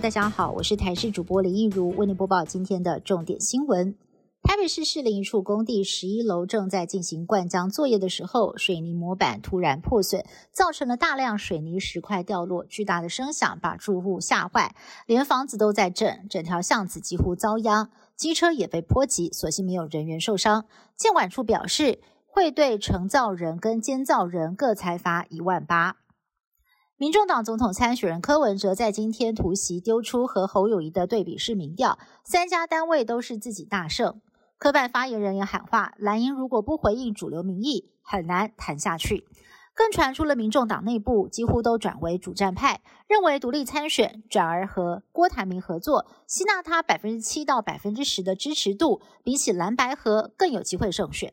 大家好，我是台视主播林义如，为您播报今天的重点新闻。台北市市林一处工地十一楼正在进行灌浆作业的时候，水泥模板突然破损，造成了大量水泥石块掉落，巨大的声响把住户吓坏，连房子都在震，整条巷子几乎遭殃，机车也被波及，所幸没有人员受伤。建管处表示，会对承造人跟监造人各裁罚一万八。民众党总统参选人柯文哲在今天突袭丢出和侯友谊的对比式民调，三家单位都是自己大胜。科办发言人也喊话，蓝营如果不回应主流民意，很难谈下去。更传出了民众党内部几乎都转为主战派，认为独立参选转而和郭台铭合作，吸纳他百分之七到百分之十的支持度，比起蓝白合更有机会胜选。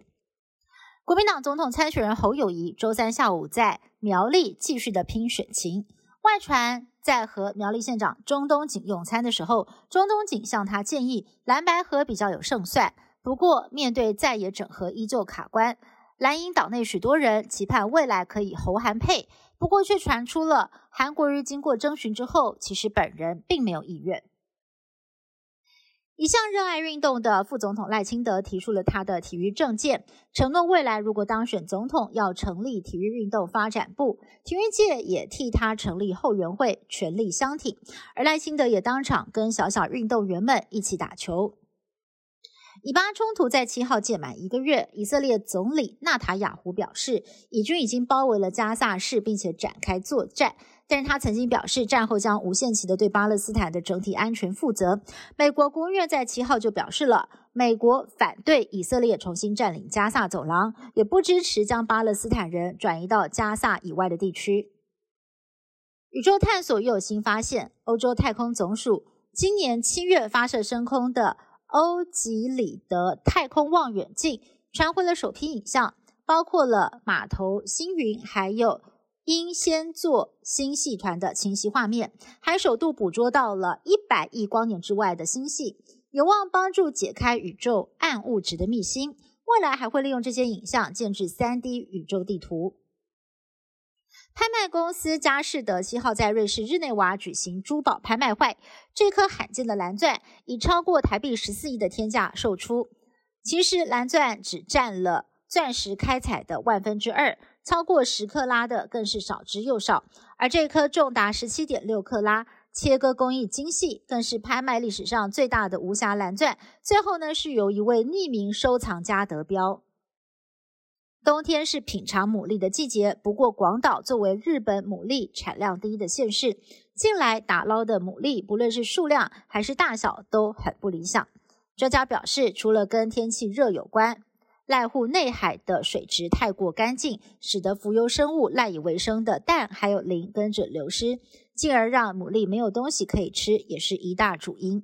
国民党总统参选人侯友谊周三下午在苗栗继续的拼选情，外传在和苗栗县长钟东锦用餐的时候，钟东锦向他建议蓝白河比较有胜算。不过，面对在野整合依旧卡关，蓝营岛内许多人期盼未来可以侯韩配，不过却传出了韩国瑜经过征询之后，其实本人并没有意愿。一向热爱运动的副总统赖清德提出了他的体育政见，承诺未来如果当选总统，要成立体育运动发展部，体育界也替他成立后援会，全力相挺。而赖清德也当场跟小小运动员们一起打球。以巴冲突在七号届满一个月，以色列总理纳塔雅胡表示，以军已经包围了加萨市，并且展开作战。但是他曾经表示，战后将无限期的对巴勒斯坦的整体安全负责。美国国务院在七号就表示了，美国反对以色列重新占领加萨走廊，也不支持将巴勒斯坦人转移到加萨以外的地区。宇宙探索又有新发现，欧洲太空总署今年七月发射升空的。欧几里得太空望远镜传回了首批影像，包括了码头星云，还有英仙座星系团的清晰画面，还首度捕捉到了一百亿光年之外的星系，有望帮助解开宇宙暗物质的秘辛。未来还会利用这些影像建制三 D 宇宙地图。拍卖公司佳士得七号在瑞士日内瓦举行珠宝拍卖会，这颗罕见的蓝钻以超过台币十四亿的天价售出。其实蓝钻只占了钻石开采的万分之二，超过十克拉的更是少之又少。而这颗重达十七点六克拉，切割工艺精细，更是拍卖历史上最大的无瑕蓝钻。最后呢，是由一位匿名收藏家得标。冬天是品尝牡蛎的季节，不过广岛作为日本牡蛎产量第一的县市，近来打捞的牡蛎，不论是数量还是大小都很不理想。专家表示，除了跟天气热有关，濑户内海的水质太过干净，使得浮游生物赖以为生的蛋还有磷跟着流失，进而让牡蛎没有东西可以吃，也是一大主因。